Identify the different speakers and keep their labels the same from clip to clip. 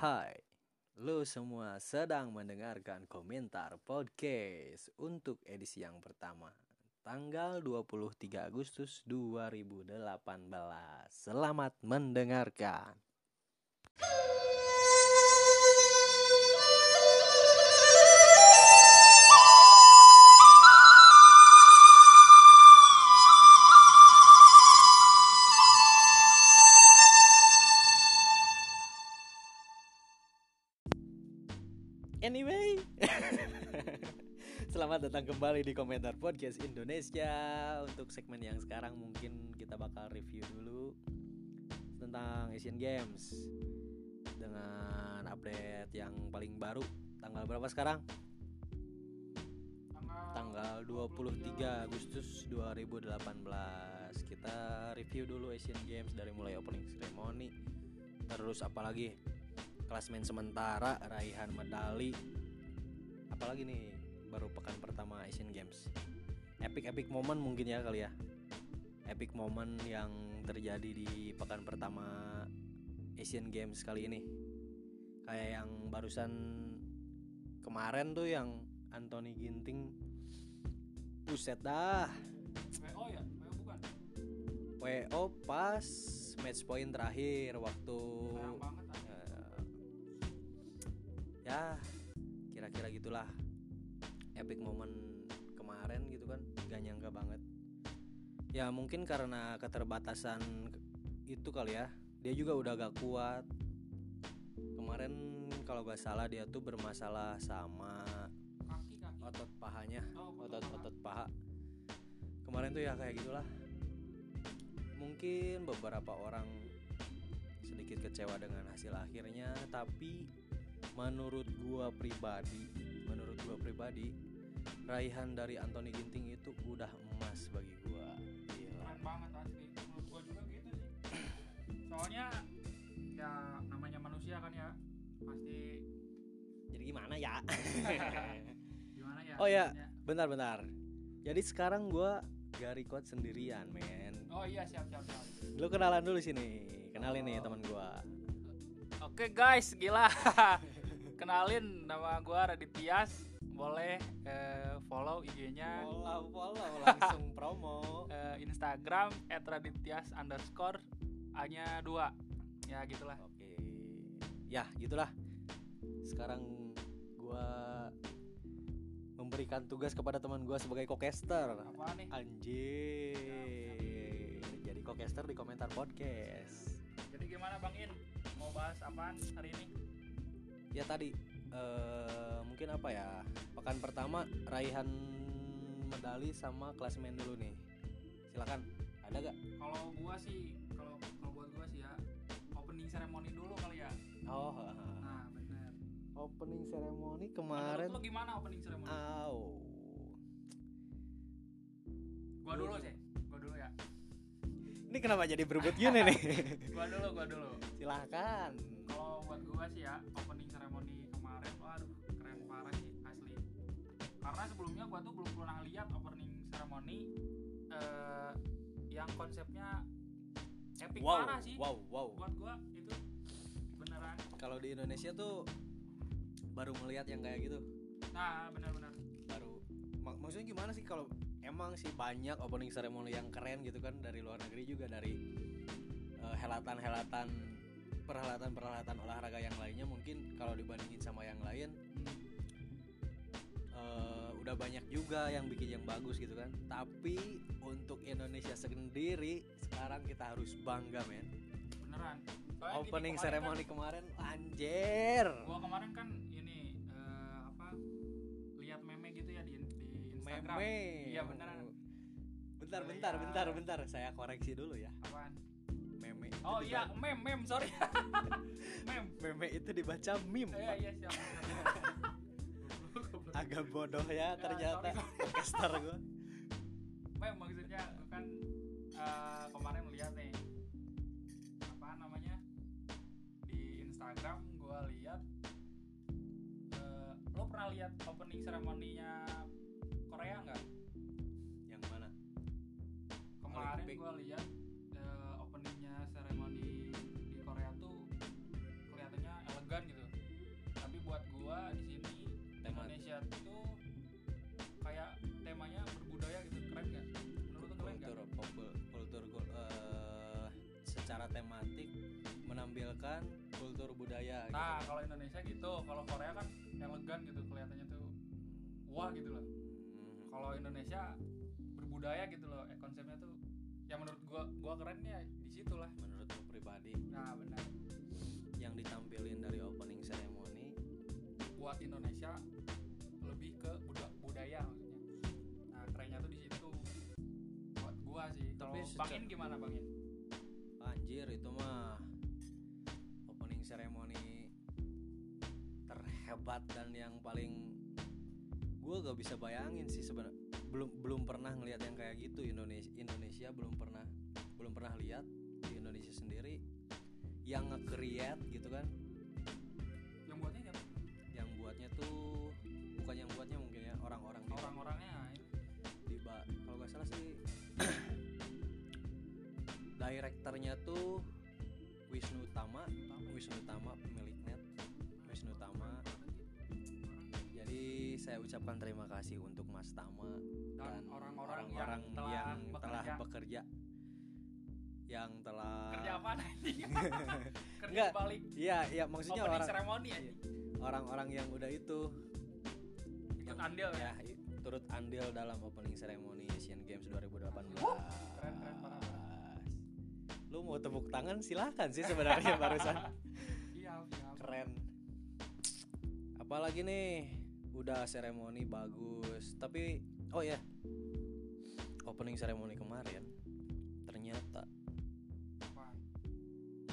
Speaker 1: Hai, lu semua sedang mendengarkan komentar podcast untuk edisi yang pertama Tanggal 23 Agustus 2018 Selamat mendengarkan datang kembali di komentar podcast Indonesia. Untuk segmen yang sekarang mungkin kita bakal review dulu Tentang Asian Games Dengan update yang paling baru. Tanggal berapa sekarang? Tanggal 23 Agustus 2018 Kita review dulu Asian Games dari mulai opening ceremony. Terus apalagi klasmen sementara raihan medali. Apalagi nih baru pekan pertama Asian Games epic epic moment mungkin ya kali ya epic moment yang terjadi di pekan pertama Asian Games kali ini kayak yang barusan kemarin tuh yang Anthony Ginting buset dah
Speaker 2: WO ya? WO bukan?
Speaker 1: WO pas match point terakhir waktu
Speaker 2: banget.
Speaker 1: Eh, ya kira-kira gitulah epic moment kemarin gitu kan gak nyangka banget. Ya mungkin karena keterbatasan itu kali ya. Dia juga udah gak kuat. Kemarin kalau gak salah dia tuh bermasalah sama
Speaker 2: Kaki kaki.
Speaker 1: otot pahanya.
Speaker 2: Oh,
Speaker 1: otot otot paha. Kemarin tuh ya kayak gitulah. Mungkin beberapa orang sedikit kecewa dengan hasil akhirnya tapi menurut gua pribadi menurut gua pribadi raihan dari Anthony Ginting itu udah emas bagi gua Gila.
Speaker 2: Keren banget asli. Menurut gua juga gitu sih. Soalnya ya namanya manusia kan ya pasti
Speaker 1: jadi gimana ya
Speaker 2: gimana ya?
Speaker 1: Oh, ya.
Speaker 2: maksudnya.
Speaker 1: bentar-bentar jadi sekarang gua gak record sendirian men
Speaker 2: Oh iya siap siap siap.
Speaker 1: lu kenalan dulu sini kenalin nih
Speaker 2: Oh.
Speaker 1: teman gua
Speaker 2: Oke guys, gila. Kenalin nama gua Raditya's. Boleh eh, follow IG-nya
Speaker 1: follow follow langsung promo
Speaker 2: eh, Instagram @raditya's underscore A-nya 2 Ya gitulah.
Speaker 1: Oke. Ya, gitulah. Sekarang gua memberikan tugas kepada teman gua sebagai co-caster.
Speaker 2: Apa nih?
Speaker 1: Anjir. Jadi co-caster di komentar podcast.
Speaker 2: Jadi gimana Bang In? Mau bahas apaan hari ini?
Speaker 1: Ya tadi eh mungkin apa ya? Pekan pertama raihan medali sama klasmen dulu nih. Silakan. Ada gak?
Speaker 2: Kalau gua sih, kalau kalau buat gua sih ya opening ceremony dulu kali ya.
Speaker 1: Oh,
Speaker 2: Nah, bener.
Speaker 1: opening ceremony
Speaker 2: Menurut
Speaker 1: kemarin.
Speaker 2: lu gimana opening ceremony?
Speaker 1: Au.
Speaker 2: gua dulu sih. Gua dulu ya.
Speaker 1: Ini kenapa jadi berebut gini nih?
Speaker 2: Gua dulu, gua dulu.
Speaker 1: Silahkan.
Speaker 2: Kalau buat gua sih ya opening Karena sebelumnya gua tuh belum pernah lihat opening ceremony eh, yang konsepnya epic
Speaker 1: Wow,
Speaker 2: parah sih.
Speaker 1: wow, wow.
Speaker 2: Buat gua itu beneran.
Speaker 1: Kalau di Indonesia tuh baru melihat yang kayak gitu.
Speaker 2: Nah, benar-benar.
Speaker 1: Baru mak- maksudnya gimana sih kalau emang sih banyak opening ceremony yang keren gitu kan dari luar negeri juga dari eh, helatan-helatan perhelatan-perhelatan olahraga yang lainnya mungkin juga yang bikin yang bagus gitu kan. Tapi untuk Indonesia sendiri sekarang kita harus bangga men.
Speaker 2: Beneran. Soalnya
Speaker 1: Opening
Speaker 2: kemarin
Speaker 1: ceremony kemarin anjir.
Speaker 2: Kan, gua kemarin kan ini eh, apa lihat meme gitu ya di di Instagram.
Speaker 1: Meme.
Speaker 2: Iya, beneran.
Speaker 1: Bentar,
Speaker 2: Oh,
Speaker 1: bentar,
Speaker 2: iya.
Speaker 1: bentar, bentar. Saya koreksi dulu ya.
Speaker 2: Apaan?
Speaker 1: Meme.
Speaker 2: Oh iya, meme, meme, sorry. meme.
Speaker 1: Meme itu dibaca meme.
Speaker 2: Iya, iya, siap.
Speaker 1: Agak bodoh ya ternyata podcaster gua.
Speaker 2: meme maksudnya kan eh, kemarin lihat nih apa namanya di Instagram gua lihat eh, lo pernah lihat opening ceremony-nya
Speaker 1: menampilkan kultur budaya
Speaker 2: nah
Speaker 1: gitu.
Speaker 2: kalau Indonesia gitu kalau Korea kan elegan gitu kelihatannya tuh wah gitu loh.
Speaker 1: Hmm.
Speaker 2: kalau Indonesia berbudaya gitu loh eh, konsepnya tuh ya menurut gua gua keren ya di situ lah.
Speaker 1: Menurut lu pribadi?
Speaker 2: Nah benar.
Speaker 1: Yang ditampilin dari opening ceremony?
Speaker 2: Buat Indonesia lebih ke buda- budaya maksudnya. Nah kerennya tuh di situ. Buat gua sih. Kalau bangin gimana bangin
Speaker 1: terhebat dan yang paling gue gak bisa bayangin sih sebenarnya. Belum belum pernah ngelihat yang kayak gitu. Indonesia Indonesia belum pernah belum pernah lihat di Indonesia sendiri yang nge-create gitu kan.
Speaker 2: Yang buatnya siapa?
Speaker 1: Yang buatnya tuh bukan yang buatnya mungkin ya orang-orang di
Speaker 2: orang-orangnya ini.
Speaker 1: Di kalau nggak salah sih direkturnya tuh Wisnu Tama.
Speaker 2: Utama.
Speaker 1: Wisnu Tama ucapkan terima kasih untuk Mas Tama
Speaker 2: dan orang-orang yang
Speaker 1: orang-orang
Speaker 2: telah
Speaker 1: yang telah
Speaker 2: bekerja.
Speaker 1: Bekerja yang telah
Speaker 2: kerja apa nanti kerja
Speaker 1: Enggak,
Speaker 2: balik.
Speaker 1: Iya iya maksudnya
Speaker 2: opening
Speaker 1: orang
Speaker 2: ceremony ya
Speaker 1: orang-orang yang udah itu.
Speaker 2: Ikut andil ya?
Speaker 1: ya turut andil dalam opening ceremony Asian Games 2018
Speaker 2: keren, keren, parah,
Speaker 1: lu mau tepuk tangan? Silahkan sih sebenarnya barusan.
Speaker 2: Iya iya.
Speaker 1: Keren. Apalagi nih udah seremoni bagus. Tapi oh ya opening ceremony kemarin ternyata
Speaker 2: Apa?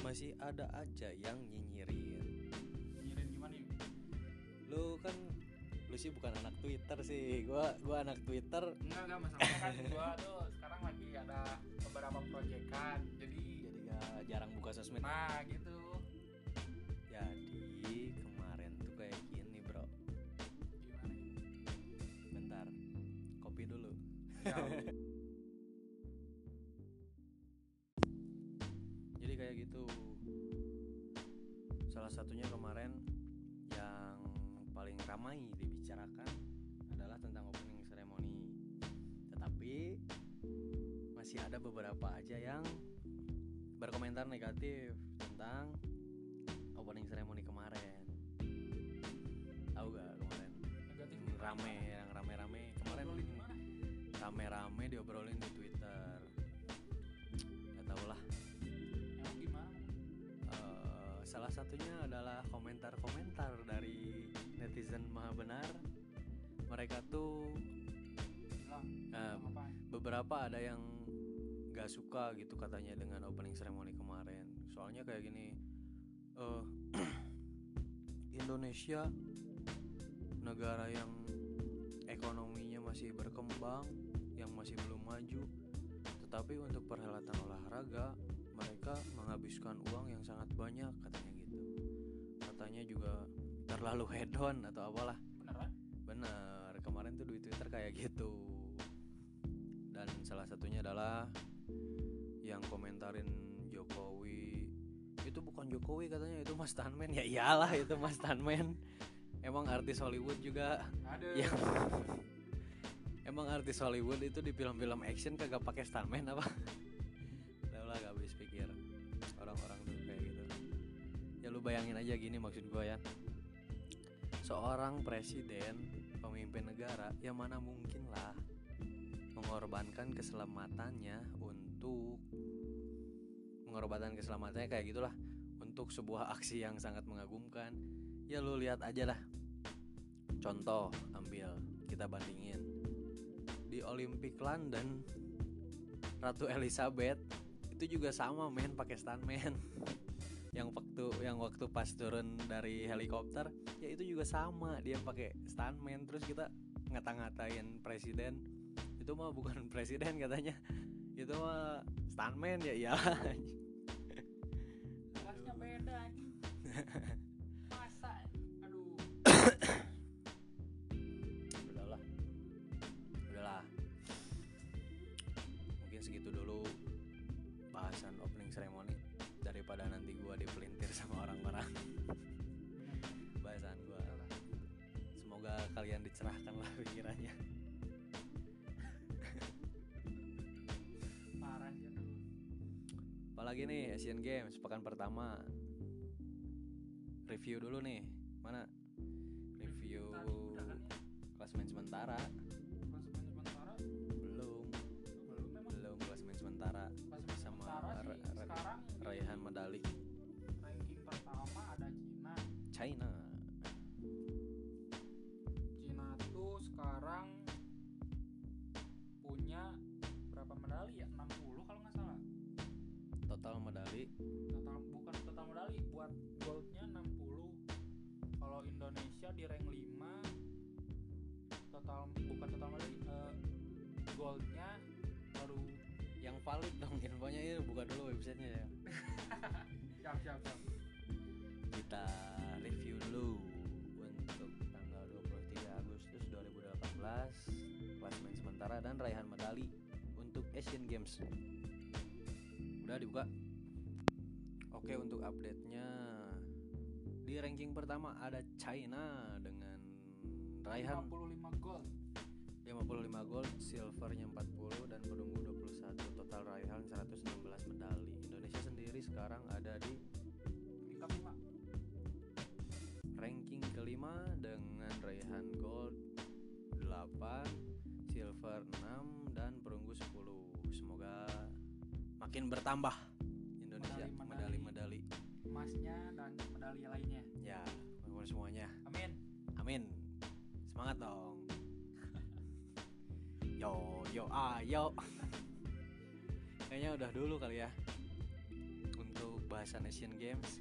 Speaker 1: masih ada aja yang nyinyirin.
Speaker 2: Nyirin gimana nih
Speaker 1: lu kan lu sih bukan anak Twitter sih. Gua gua anak Twitter.
Speaker 2: Enggak enggak masalahnya kan gua tuh sekarang lagi ada beberapa proyekan. Jadi
Speaker 1: jadi gak jarang buka sosmed.
Speaker 2: Nah gitu.
Speaker 1: Jadi jadi kayak gitu. Salah satunya kemarin yang paling ramai dibicarakan adalah tentang opening ceremony. Tetapi masih ada beberapa aja yang berkomentar negatif tentang opening ceremony mereka tuh
Speaker 2: bilang apa
Speaker 1: beberapa ada yang gak suka gitu katanya dengan opening ceremony kemarin. Soalnya kayak gini eh, Indonesia negara yang ekonominya masih berkembang yang masih belum maju tetapi untuk perhelatan olahraga mereka menghabiskan uang yang sangat banyak katanya gitu. Katanya juga terlalu hedon atau apalah Bener, kemarin tuh di Twitter kayak gitu. Dan salah satunya adalah yang komentarin Jokowi. Itu bukan Jokowi katanya itu Mas Tanmen. Ya iyalah itu Mas Tanmen. Emang artis Hollywood juga.
Speaker 2: Ada
Speaker 1: yang emang artis Hollywood itu di film-film action kagak pakai stuntman apa? Lah gak habis pikir. Orang-orang tuh kayak gitu. Ya lu bayangin aja gini maksud gua ya seorang presiden pemimpin negara yang mana mungkin lah mengorbankan keselamatannya untuk mengorbankan keselamatannya kayak gitulah untuk sebuah aksi yang sangat mengagumkan. Ya lu lihat aja lah. Contoh ambil kita bandingin. Di Olympic London Ratu Elizabeth itu juga sama men pakai stuntman yang waktu yang waktu pas turun dari helikopter ya itu juga sama dia pakai stuntman terus kita ngata-ngatain presiden. Itu mah bukan presiden katanya itu mah stuntman ya iya
Speaker 2: kelasnya beda
Speaker 1: kalian dicerahkan lah pikirannya
Speaker 2: parah aduh
Speaker 1: apalagi nih Asian Games pekan pertama review dulu nih. Mana? Review
Speaker 2: kan ya?
Speaker 1: klasemen sementara. Medali Total
Speaker 2: bukan total medali, buat goldnya 60. Kalau Indonesia di rank 5 total bukan total medali eh, goldnya baru
Speaker 1: yang valid dong infonya ini buka dulu websitenya ya.
Speaker 2: siap siap siap.
Speaker 1: Kita review dulu untuk tanggal 23 Agustus 2018 klasemen sementara dan raihan medali untuk Asian Games. Udah dibuka. Oke untuk update-nya di ranking pertama ada China dengan raihan
Speaker 2: 55 gold.
Speaker 1: 55 gold, silvernya 40 dan perunggu 21 total raihan 116 medali. Indonesia sendiri sekarang ada di
Speaker 2: Peringkat 5.
Speaker 1: ranking kelima dengan raihan gold 8, silver 6 dan perunggu 10. Semoga makin bertambah.
Speaker 2: Emasnya dan medali lainnya.
Speaker 1: Ya, mudah semuanya.
Speaker 2: Amin.
Speaker 1: Amin. Semangat dong. Yo, yo, ayo. Kayaknya udah dulu kali ya untuk bahasan Asian Games.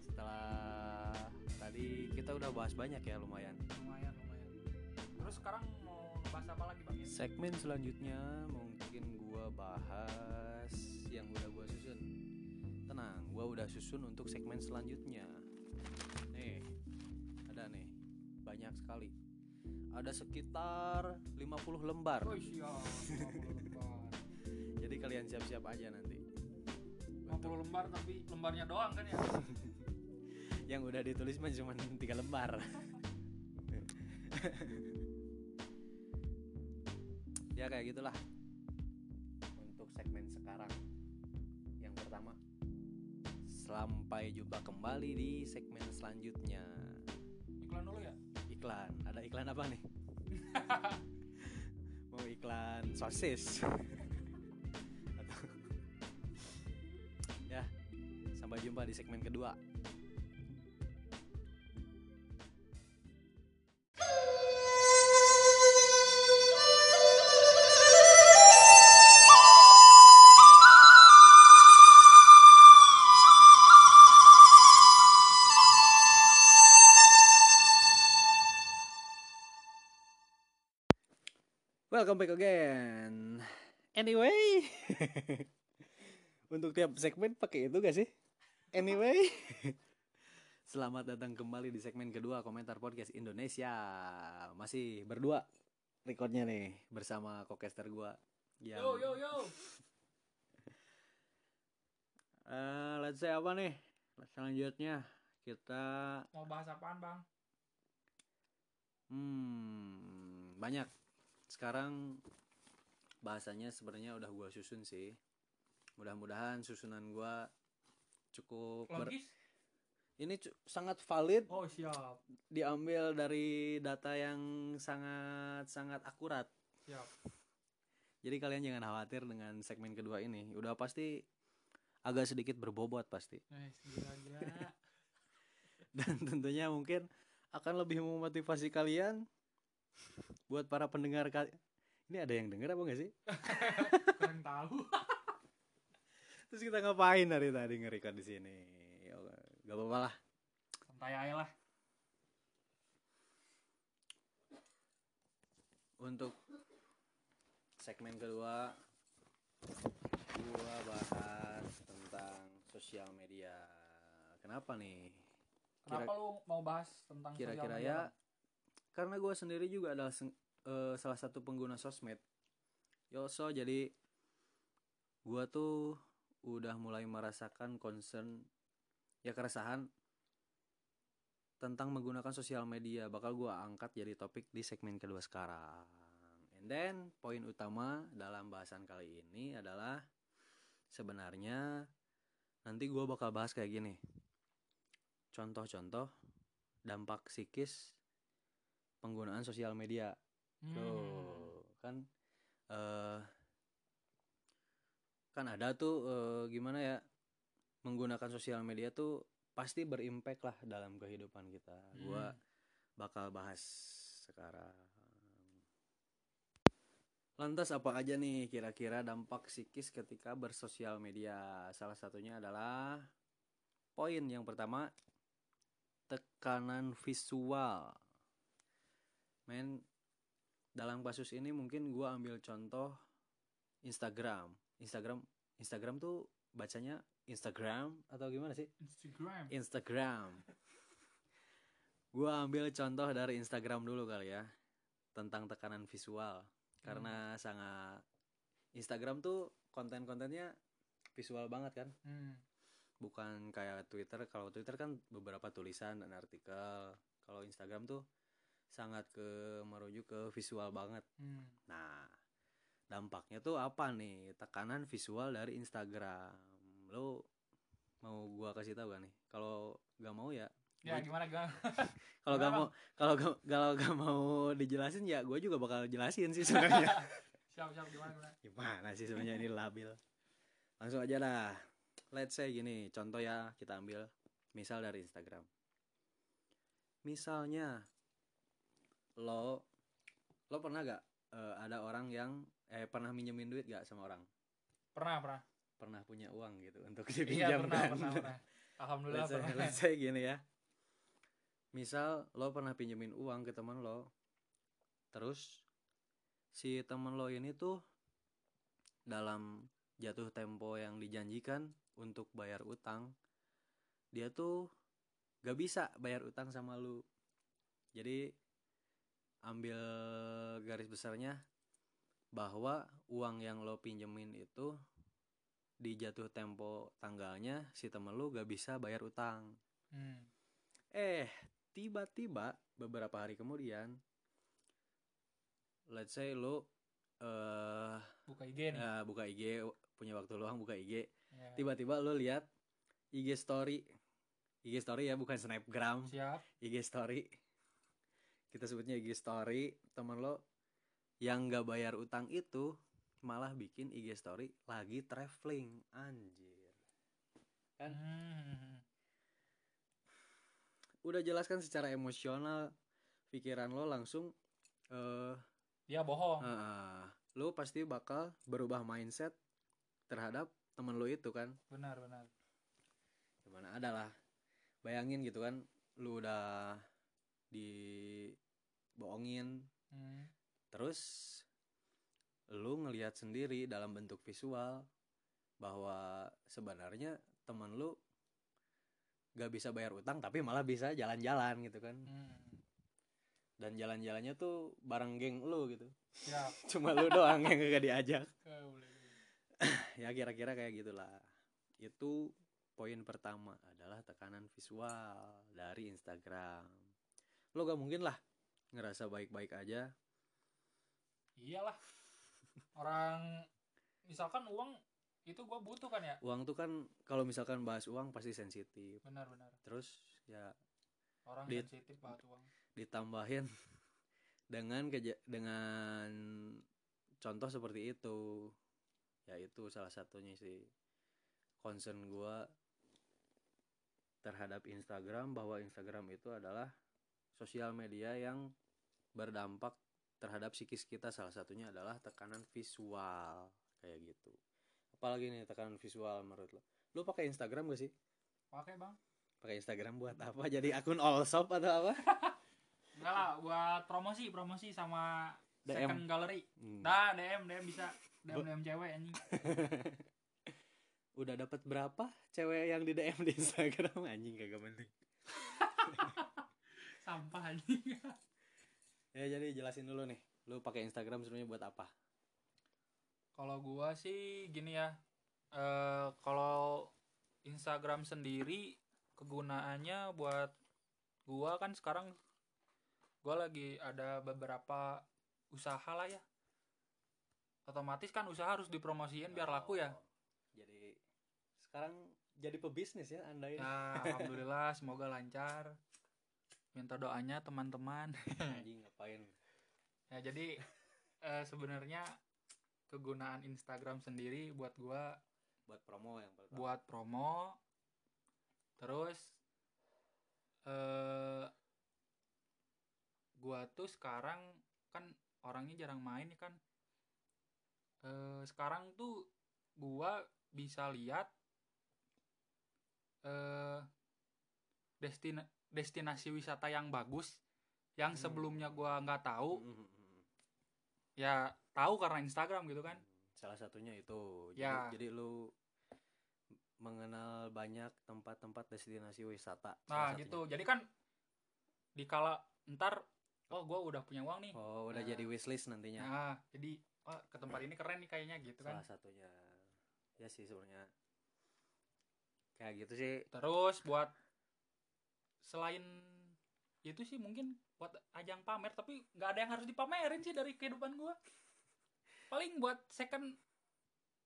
Speaker 1: Setelah tadi kita udah bahas banyak ya lumayan.
Speaker 2: Lumayan lumayan. Terus sekarang mau bahas apa lagi Bang?
Speaker 1: Segmen selanjutnya mungkin gua bahas yang udah gua susun. Tenang, gua udah susun untuk segmen selanjutnya. Nih, ada nih, banyak sekali. Ada sekitar 50 lembar.
Speaker 2: Oh siap. 50 lembar.
Speaker 1: Jadi kalian siap-siap aja nanti.
Speaker 2: 50 lembar tapi lembarnya doang kan ya?
Speaker 1: Yang udah ditulis mah cuma 3 lembar. ya kayak gitulah. Sampai jumpa kembali di segmen selanjutnya.
Speaker 2: Iklan dulu ya.
Speaker 1: Iklan. Ada iklan apa nih? Mau iklan sosis. Atau Ya, sampai jumpa di segmen kedua. Welcome back again. Anyway, untuk tiap segmen pakai itu gak sih? Anyway, selamat datang kembali di segmen kedua komentar podcast Indonesia. Masih berdua recordnya nih bersama kokester gua. Yang,
Speaker 2: Yo yo yo.
Speaker 1: Eh, let's say apa nih? Selanjutnya kita
Speaker 2: Mau bahas apaan Bang?
Speaker 1: Hmm, banyak. Sekarang bahasanya sebenarnya udah gua susun sih. Mudah-mudahan susunan gua cukup ber- ini cu- sangat valid
Speaker 2: Oh siap.
Speaker 1: diambil dari data yang sangat sangat akurat.
Speaker 2: Siap.
Speaker 1: Jadi kalian jangan khawatir dengan segmen kedua ini. Udah pasti agak sedikit berbobot pasti.
Speaker 2: Eh, gila gila.
Speaker 1: Dan tentunya mungkin akan lebih memotivasi kalian buat para pendengar kali. Ini ada yang denger apa gak sih?
Speaker 2: Kalian tahu.
Speaker 1: Terus kita ngapain dari tadi ngerikan di sini? Ya, Gak apa-apa lah.
Speaker 2: Santai aja lah.
Speaker 1: Untuk segmen kedua, gua bahas tentang sosial media. Kenapa nih?
Speaker 2: Kenapa lu mau bahas tentang sosial
Speaker 1: Kira-kira ya? Karena gua sendiri juga adalah eh, salah satu pengguna sosmed. Yoso, jadi gua tuh udah mulai merasakan concern, ya keresahan tentang menggunakan sosial media. Bakal gua angkat jadi topik di segmen kedua sekarang. And then poin utama dalam bahasan kali ini adalah sebenarnya nanti gua bakal bahas kayak gini. contoh-contoh dampak psikis penggunaan sosial media
Speaker 2: Hmm.
Speaker 1: Tuh, kan eh kan ada tuh eh, gimana ya menggunakan sosial media tuh pasti berimpact lah dalam kehidupan kita. Gua
Speaker 2: Hmm.
Speaker 1: bakal bahas sekarang. Lantas apa aja nih kira-kira dampak psikis ketika bersosial media? Salah satunya adalah poin yang pertama tekanan visual. Men dalam kasus ini mungkin gua ambil contoh Instagram. Instagram Instagram tuh bacanya Instagram atau gimana sih?
Speaker 2: Instagram.
Speaker 1: Instagram. Gua ambil contoh dari Instagram dulu kali ya tentang tekanan visual karena sangat Instagram tuh konten-kontennya visual banget kan
Speaker 2: Hmm.
Speaker 1: bukan kayak Twitter kalau Twitter kan beberapa tulisan dan artikel kalau Instagram tuh sangat ke merujuk ke visual banget.
Speaker 2: Hmm.
Speaker 1: nah dampaknya tuh apa nih? Tekanan visual dari Instagram. Lo mau gua kasih tahu gak nih? Kalau gak mau ya
Speaker 2: Ya
Speaker 1: gua-
Speaker 2: gimana gimana?
Speaker 1: kalau gak mau kalau gak kalau gak mau dijelasin ya gue juga bakal jelasin sih sebenarnya.
Speaker 2: Siap siap. Gimana gimana?
Speaker 1: gimana sih sebenarnya ini labil? Langsung aja dah. Let's say gini contoh ya kita ambil misal dari Instagram. Misalnya lo lo pernah gak eh, ada orang yang eh pernah minjemin duit gak sama orang
Speaker 2: Pernah pernah.
Speaker 1: pernah punya uang gitu untuk
Speaker 2: Iya
Speaker 1: dipinjamkan
Speaker 2: pernah pernah pernah. Alhamdulillah
Speaker 1: let's say,
Speaker 2: pernah.
Speaker 1: let's say gini ya misal lo pernah pinjemin uang ke teman lo terus si teman lo ini tuh dalam jatuh tempo yang dijanjikan untuk bayar utang dia tuh gak bisa bayar utang sama lu jadi ambil garis besarnya bahwa uang yang lo pinjemin itu di jatuh tempo tanggalnya si temen lu gak bisa bayar utang
Speaker 2: Hmm.
Speaker 1: eh tiba-tiba beberapa hari kemudian let's say lu eh
Speaker 2: Buka IG nih.
Speaker 1: ya, buka IG punya waktu luang buka IG
Speaker 2: Ya.
Speaker 1: tiba-tiba lu lihat IG story IG story ya bukan snapgram
Speaker 2: Siap.
Speaker 1: IG story kita sebutnya IG story temen lo yang gak bayar utang itu malah bikin IG story lagi traveling anjir kan
Speaker 2: Hmm.
Speaker 1: udah jelaskan secara emosional pikiran lo langsung eh
Speaker 2: Dia bohong.
Speaker 1: ah, lo pasti bakal berubah mindset terhadap temen lo itu kan
Speaker 2: Benar benar.
Speaker 1: gimana adalah bayangin gitu kan lu udah dibohongin
Speaker 2: Hmm.
Speaker 1: terus lu ngelihat sendiri dalam bentuk visual bahwa sebenarnya temen lu gak bisa bayar utang tapi malah bisa jalan-jalan gitu kan.
Speaker 2: Hmm.
Speaker 1: dan jalan-jalannya tuh bareng geng lu gitu.
Speaker 2: Siap.
Speaker 1: cuma lu doang yang gak diajak ya kira-kira kayak gitulah. Itu poin pertama adalah tekanan visual dari Instagram. Lo gak mungkin lah ngerasa baik-baik aja
Speaker 2: Iyalah. Orang misalkan uang itu gua butuh kan ya.
Speaker 1: uang tuh kan kalau misalkan bahas uang pasti sensitif
Speaker 2: Benar benar.
Speaker 1: terus ya
Speaker 2: Orang
Speaker 1: Di-
Speaker 2: sensitif banget uang.
Speaker 1: ditambahin dengan keja- dengan contoh seperti itu ya itu salah satunya sih concern gua terhadap Instagram bahwa Instagram itu adalah sosial media yang berdampak terhadap psikis kita salah satunya adalah tekanan visual kayak gitu apalagi nih tekanan visual menurut lo lo pakai Instagram gak sih
Speaker 2: Pakai bang.
Speaker 1: pakai Instagram buat apa jadi akun all shop atau apa
Speaker 2: Enggak lah, buat promosi, promosi sama
Speaker 1: DM.
Speaker 2: second gallery.
Speaker 1: Hmm.
Speaker 2: Dah, DM, DM bisa. DM, DM cewek anjing.
Speaker 1: udah dapat berapa cewek yang di DM di Instagram anjing kagak penting
Speaker 2: Sampah anjing.
Speaker 1: Ya jadi jelasin dulu nih lu pakai Instagram sebenarnya buat apa
Speaker 2: Kalau gua sih gini ya. Eh kalau Instagram sendiri kegunaannya buat gua kan sekarang gua lagi ada beberapa usaha lah ya. Otomatis kan usaha harus dipromosiin biar laku ya.
Speaker 1: Oh, jadi sekarang jadi pebisnis ya anda ini
Speaker 2: Ya, alhamdulillah semoga lancar. Minta doanya teman-teman.
Speaker 1: anjing ngapain?
Speaker 2: Ya, jadi eh, sebenarnya kegunaan Instagram sendiri buat gua
Speaker 1: buat promo yang pertama
Speaker 2: buat promo terus eh gua tuh sekarang kan orangnya jarang main nih kan. Eh sekarang tuh gua bisa lihat eh destina destinasi wisata yang bagus yang
Speaker 1: Hmm.
Speaker 2: sebelumnya gua nggak tahu
Speaker 1: Mm, mm, mm, mm.
Speaker 2: ya tahu karena Instagram gitu kan.
Speaker 1: Salah satunya itu.
Speaker 2: Ya.
Speaker 1: jadi, jadi lu mengenal banyak tempat-tempat destinasi wisata
Speaker 2: nah gitu. Jadi kan dikala ntar oh gue udah punya uang nih.
Speaker 1: Oh udah
Speaker 2: Nah.
Speaker 1: jadi wishlist nantinya.
Speaker 2: Nah jadi oh ke tempat ini keren nih kayaknya gitu kan.
Speaker 1: Salah satunya. Ya sih sebenarnya. Kayak gitu sih.
Speaker 2: Terus buat selain itu sih mungkin buat ajang pamer tapi nggak ada yang harus dipamerin sih dari kehidupan gue paling buat second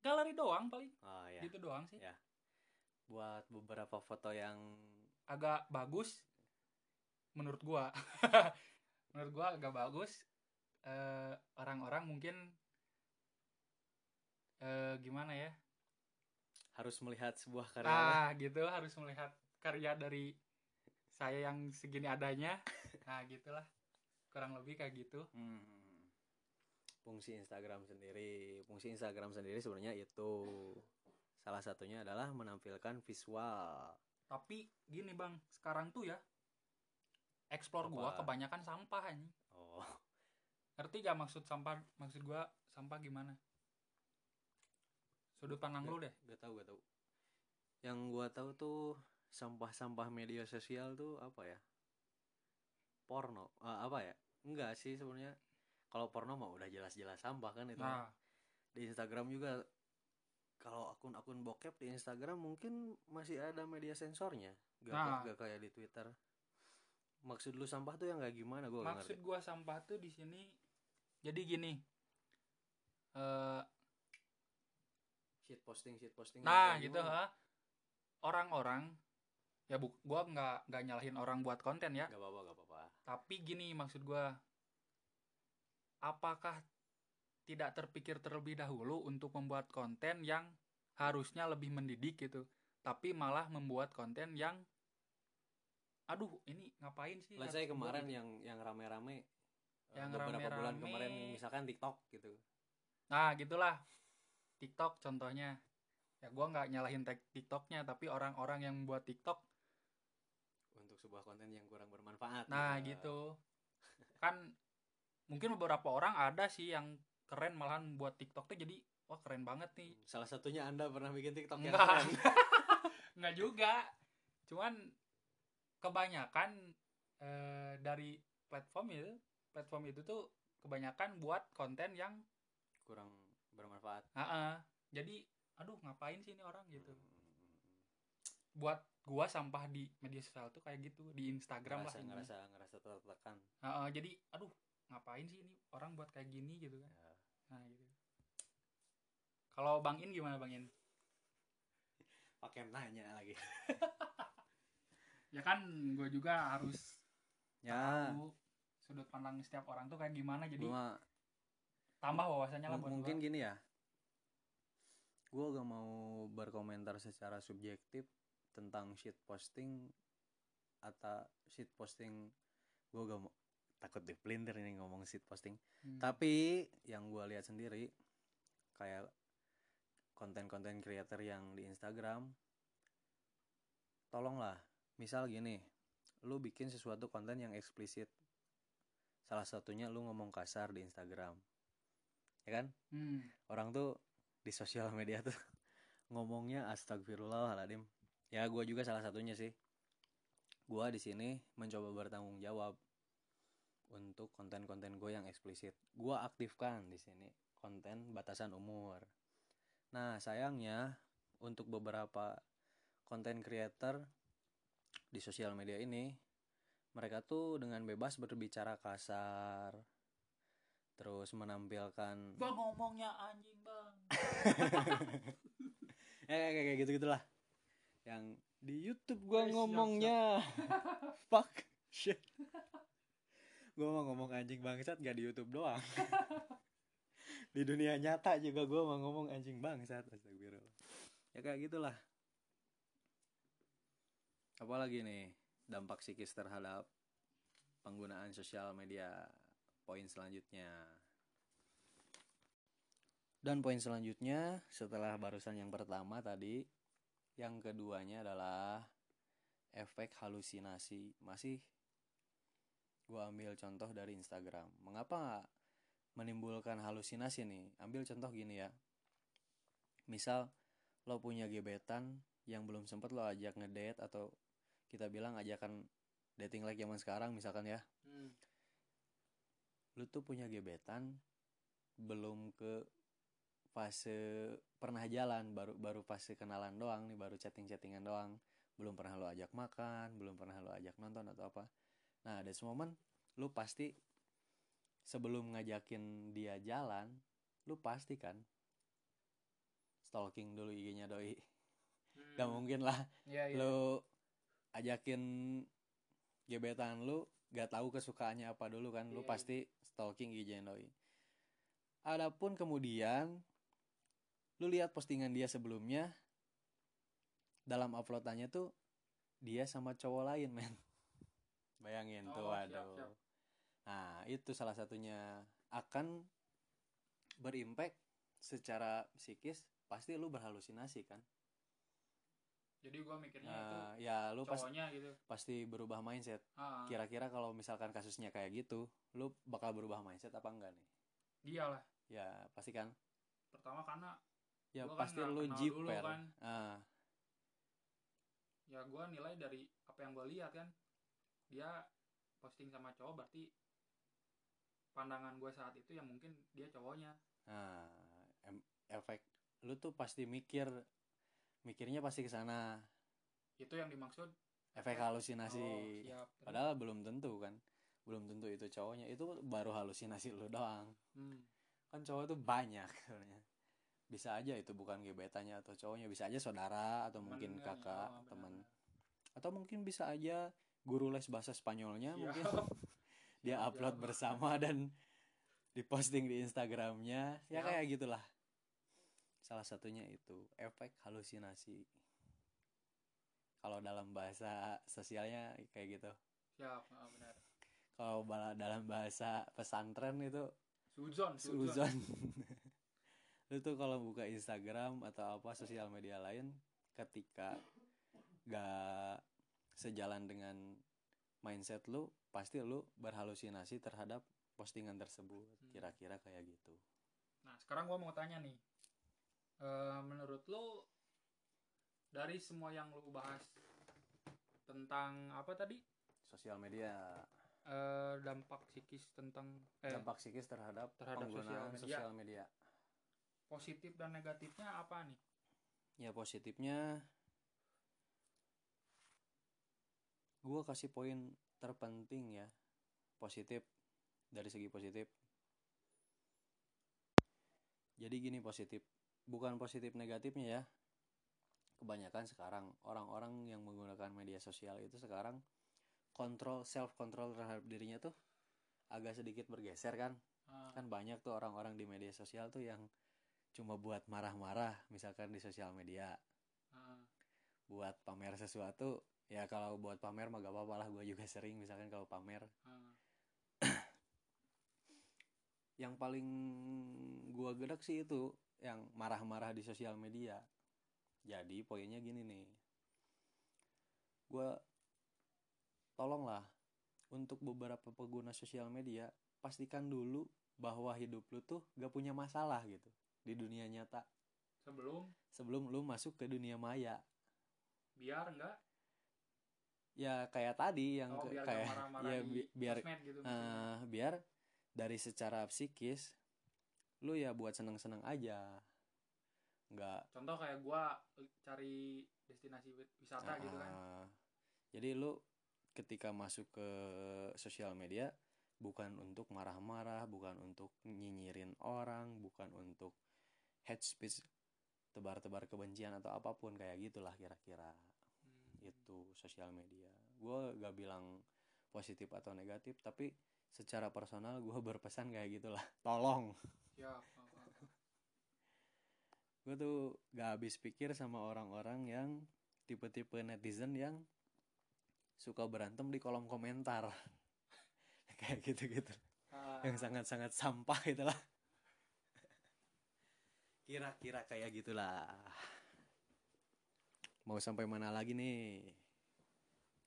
Speaker 2: galeri doang paling.
Speaker 1: Oh ya
Speaker 2: gitu doang sih.
Speaker 1: Ya. buat beberapa foto yang
Speaker 2: agak bagus menurut gua. Menurut gua agak bagus Eh, orang-orang mungkin eh gimana ya?
Speaker 1: harus melihat sebuah karya
Speaker 2: nah gitu harus melihat karya dari saya yang segini adanya. Nah gitulah. Kurang lebih kayak gitu.
Speaker 1: Hmm. Fungsi Instagram sendiri, fungsi Instagram sendiri sebenarnya itu salah satunya adalah menampilkan visual.
Speaker 2: tapi gini bang sekarang tuh ya explore gua kebanyakan sampah ini
Speaker 1: Oh,
Speaker 2: ngerti gak maksud sampah? Maksud gua sampah gimana? Sudut pandang lu deh.
Speaker 1: gak tahu gak tahu. Yang gua tahu tuh sampah-sampah media sosial tuh apa ya? Porno, Ah, apa ya? Enggak sih sebenarnya. Kalau porno mah udah jelas-jelas sampah kan itu.
Speaker 2: nah
Speaker 1: Di Instagram juga kalau akun-akun bokep di Instagram mungkin masih ada media sensornya. Gak,
Speaker 2: Nah.
Speaker 1: gak kayak di Twitter. Maksud lu sampah tuh yang kayak gimana gak
Speaker 2: maksud gua sampah tuh di sini jadi gini eh
Speaker 1: Shit posting, shit posting.
Speaker 2: nah gitu ha orang-orang ya bu gua nggak nggak nyalahin orang buat konten ya
Speaker 1: Gak apa-apa, gak apa-apa.
Speaker 2: tapi gini maksud gua apakah tidak terpikir terlebih dahulu untuk membuat konten yang harusnya lebih mendidik gitu tapi malah membuat konten yang aduh ini ngapain sih
Speaker 1: Let's say
Speaker 2: harus gua
Speaker 1: kemarin
Speaker 2: gitu.
Speaker 1: yang yang rame-rame eh,
Speaker 2: Yang
Speaker 1: beberapa bulan
Speaker 2: rame-rame.
Speaker 1: kemarin misalkan TikTok gitu.
Speaker 2: Nah, gitulah. TikTok contohnya. Ya gua nggak nyalahin TikToknya, tapi orang-orang yang buat TikTok.
Speaker 1: Untuk sebuah konten yang kurang bermanfaat.
Speaker 2: Nah,
Speaker 1: ya.
Speaker 2: gitu. Kan mungkin beberapa orang ada sih yang keren malahan buat TikTok tuh jadi wah keren banget nih.
Speaker 1: Salah satunya Anda pernah bikin TikTok yang
Speaker 2: Enggak.
Speaker 1: keren.
Speaker 2: Nggak juga. Cuman kebanyakan eh, dari platform itu, platform itu tuh kebanyakan buat konten yang
Speaker 1: kurang bermanfaat.
Speaker 2: ah, ah. jadi aduh ngapain sih ini orang gitu.
Speaker 1: Hmm,
Speaker 2: buat gua sampah di media sosial tuh kayak gitu di Instagram
Speaker 1: ngerasa,
Speaker 2: lah intinya.
Speaker 1: ngerasa ngerasa tertekan.
Speaker 2: Heeh, jadi aduh ngapain sih ini orang buat kayak gini gitu kan
Speaker 1: Ya.
Speaker 2: nah gitu kalau bang In gimana bang In
Speaker 1: Pakai nanya lagi.
Speaker 2: ya kan gue juga harus
Speaker 1: Ya,
Speaker 2: tahu sudut pandang setiap orang tuh kayak gimana jadi
Speaker 1: gua
Speaker 2: tambah wawasannya lah buat
Speaker 1: mungkin
Speaker 2: gua.
Speaker 1: gini ya gue gak mau berkomentar secara subjektif tentang shit posting atau shit posting gue gak mau takut dipelintir ini ngomong shit posting
Speaker 2: Hmm.
Speaker 1: tapi yang gue lihat sendiri kayak konten-konten creator yang di Instagram tolonglah misal gini lu bikin sesuatu konten yang eksplisit salah satunya lu ngomong kasar di Instagram ya kan
Speaker 2: Hmm.
Speaker 1: orang tuh di sosial media tuh ngomongnya astagfirullahaladzim ya gua juga salah satunya sih. Gua di sini mencoba bertanggung jawab untuk konten-konten gue yang eksplisit. Gua aktifkan di sini konten batasan umur. Nah sayangnya untuk beberapa konten creator di sosial media ini mereka tuh dengan bebas berbicara kasar terus menampilkan
Speaker 2: Gua ngomongnya anjing bang.
Speaker 1: Ya kayak kayak gitu gitulah yang di YouTube gua
Speaker 2: siap,
Speaker 1: ngomongnya. fuck shit. Gua mau ngomong anjing bangsat gak di YouTube doang. Di dunia nyata juga gua mau ngomong anjing bangsat astagfirullah. Ya kayak gitulah. Apalagi nih dampak psikis terhadap penggunaan sosial media. Poin selanjutnya. Dan poin selanjutnya setelah barusan yang pertama tadi yang keduanya adalah efek halusinasi. Masih gua ambil contoh dari Instagram. Mengapa menimbulkan halusinasi nih? Ambil contoh gini ya. Misal lo punya gebetan yang belum sempet lo ajak ngedate atau kita bilang ajakan dating like zaman sekarang misalkan ya.
Speaker 2: Hmm.
Speaker 1: lu tuh punya gebetan belum ke fase pernah jalan baru baru fase kenalan doang nih baru chatting chattingan doang. Belum pernah lo ajak makan belum pernah lo ajak nonton atau apa. Nah ada momen lu pasti sebelum ngajakin dia jalan lu pasti kan stalking dulu IG-nya doi.
Speaker 2: Hmm.
Speaker 1: gak mungkin lah.
Speaker 2: Iya, iya.
Speaker 1: lu ajakin gebetan lu gak tahu kesukaannya apa dulu kan lu
Speaker 2: Iya,
Speaker 1: pasti stalking IG doi. Adapun kemudian lu lihat postingan dia sebelumnya dalam uploadannya tuh dia sama cowok lain men. Bayangin tuh
Speaker 2: Oh, siap,
Speaker 1: aduh
Speaker 2: siap.
Speaker 1: nah itu salah satunya. Akan berimpact secara psikis pasti lu berhalusinasi kan?
Speaker 2: Jadi gua mikirnya
Speaker 1: Nah, ya lu
Speaker 2: itu
Speaker 1: pas,
Speaker 2: cowoknya gitu.
Speaker 1: pasti berubah mindset.
Speaker 2: Ah,
Speaker 1: kira-kira kalau misalkan kasusnya kayak gitu lu bakal berubah mindset apa enggak nih?
Speaker 2: Iyalah.
Speaker 1: ya pasti kan?
Speaker 2: Pertama karena
Speaker 1: ya
Speaker 2: Gua kan
Speaker 1: pasti
Speaker 2: nggak
Speaker 1: lu jiper
Speaker 2: kan.
Speaker 1: ah
Speaker 2: ya gua nilai dari apa yang gua lihat kan. Dia posting sama cowok berarti pandangan gua saat itu yang mungkin dia cowoknya.
Speaker 1: nah em- efek lu tuh pasti mikir mikirnya pasti ke sana
Speaker 2: Itu yang dimaksud.
Speaker 1: efek halusinasi
Speaker 2: Oh, siap.
Speaker 1: Padahal belum tentu kan belum tentu itu cowoknya itu baru halusinasi lu doang
Speaker 2: Hmm.
Speaker 1: kan cowok tuh banyak sebenarnya bisa aja itu bukan gebetannya atau cowoknya bisa aja saudara atau mungkin
Speaker 2: Temen kan,
Speaker 1: kakak
Speaker 2: oh, benar,
Speaker 1: teman atau mungkin bisa aja guru les bahasa Spanyolnya
Speaker 2: Siap.
Speaker 1: mungkin dia
Speaker 2: Siap,
Speaker 1: upload
Speaker 2: siap.
Speaker 1: bersama dan diposting di Instagramnya ya
Speaker 2: Siap.
Speaker 1: kayak gitulah salah satunya itu efek halusinasi kalau dalam bahasa sosialnya kayak gitu
Speaker 2: Siap, ah, benar.
Speaker 1: kalau dalam bahasa pesantren itu
Speaker 2: Suzon, suzon.
Speaker 1: suzon lu tuh kalau buka Instagram atau apa sosial media lain ketika gak sejalan dengan mindset lu pasti lu berhalusinasi terhadap postingan tersebut
Speaker 2: Hmm.
Speaker 1: kira-kira kayak gitu
Speaker 2: Nah, sekarang gua mau tanya nih. Eh, menurut lo dari semua yang lo bahas tentang apa tadi?
Speaker 1: sosial media
Speaker 2: Eh, dampak psikis tentang eh
Speaker 1: dampak psikis terhadap,
Speaker 2: terhadap
Speaker 1: penggunaan
Speaker 2: sosial media.
Speaker 1: sosial media
Speaker 2: positif dan negatifnya apa nih?
Speaker 1: ya positifnya gua kasih poin terpenting ya. Positif dari segi positif. Jadi gini positif. Bukan positif negatifnya ya. Kebanyakan sekarang orang-orang yang menggunakan media sosial itu sekarang kontrol self control terhadap dirinya tuh agak sedikit bergeser kan.
Speaker 2: Ah,
Speaker 1: kan banyak tuh orang-orang di media sosial tuh yang cuma buat marah-marah misalkan di sosial media.
Speaker 2: Ah,
Speaker 1: buat pamer sesuatu ya kalau buat pamer mah gak apa-apa lah gue juga sering misalkan kalau pamer.
Speaker 2: Ah.
Speaker 1: yang paling gua gedek sih itu yang marah-marah di sosial media. Jadi poinnya gini nih. Gua tolonglah untuk beberapa pengguna sosial media pastikan dulu bahwa hidup lu tuh gak punya masalah gitu di dunia nyata.
Speaker 2: Sebelum?
Speaker 1: Sebelum lu masuk ke dunia maya.
Speaker 2: Biar enggak
Speaker 1: ya kayak tadi yang
Speaker 2: oh,
Speaker 1: ke-
Speaker 2: biar
Speaker 1: kayak
Speaker 2: enggak marah-marah
Speaker 1: ya bi- biar
Speaker 2: gitu
Speaker 1: eh, biar dari secara psikis lu ya buat seneng-seneng aja. Nggak.
Speaker 2: Contoh kayak gua cari destinasi wi- wisata gitu kan.
Speaker 1: ah, jadi lu ketika masuk ke sosial media bukan untuk marah-marah bukan untuk nyinyirin orang bukan untuk hate speech tebar-tebar kebencian atau apa pun kayak gitulah kira-kira. Itu sosial media. Gue gak bilang positif atau negatif tapi secara personal gue berpesan kayak gitulah. Tolong.
Speaker 2: Siap
Speaker 1: gue tuh gak habis pikir sama orang-orang yang tipe-tipe netizen yang suka berantem di kolom komentar kayak gitu-gitu.
Speaker 2: Ah,
Speaker 1: yang sangat-sangat sampah itulah. Kira-kira kayak gitulah. Mau sampai mana lagi nih?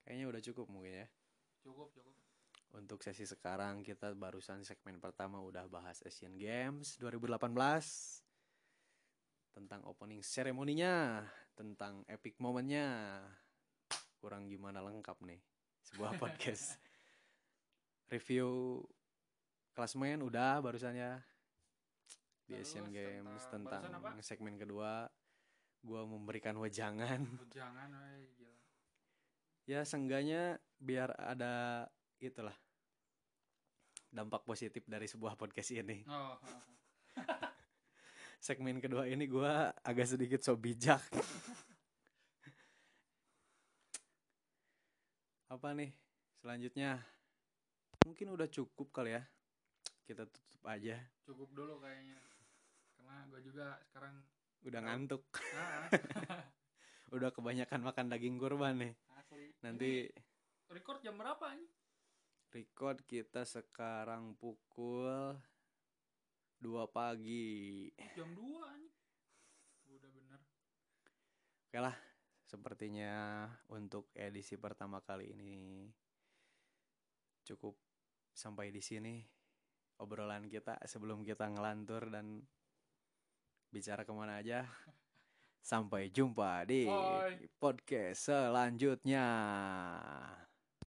Speaker 1: Kayaknya udah cukup mungkin ya.
Speaker 2: Cukup cukup.
Speaker 1: Untuk sesi sekarang kita barusan segmen pertama udah bahas Asian Games 2018 tentang opening seremoninya tentang epic momennya kurang gimana lengkap nih sebuah podcast review klasmen udah barusan ya di
Speaker 2: Terus
Speaker 1: Asian Games
Speaker 2: tentang-
Speaker 1: tentang, segmen kedua gua memberikan wejangan.
Speaker 2: Jangan woy, gila.
Speaker 1: Ya seenggaknya biar ada itulah dampak positif dari sebuah podcast ini.
Speaker 2: Oh, oh, oh.
Speaker 1: segmen kedua ini gua agak sedikit so bijak. Apa nih selanjutnya mungkin udah cukup kali ya. Kita tutup aja.
Speaker 2: Cukup dulu kayaknya. Karena gue juga sekarang
Speaker 1: udah ngantuk.
Speaker 2: Ah,
Speaker 1: udah kebanyakan makan daging kurban nih.
Speaker 2: Asli.
Speaker 1: Nanti
Speaker 2: Ini record jam berapa ini?
Speaker 1: Record kita sekarang pukul 2 pagi.
Speaker 2: Jam 2 ini udah bener.
Speaker 1: Oke lah, sepertinya untuk edisi pertama kali ini cukup sampai di sini obrolan kita sebelum kita ngelantur dan bicara ke mana aja. Sampai jumpa di
Speaker 2: Bye.
Speaker 1: podcast selanjutnya.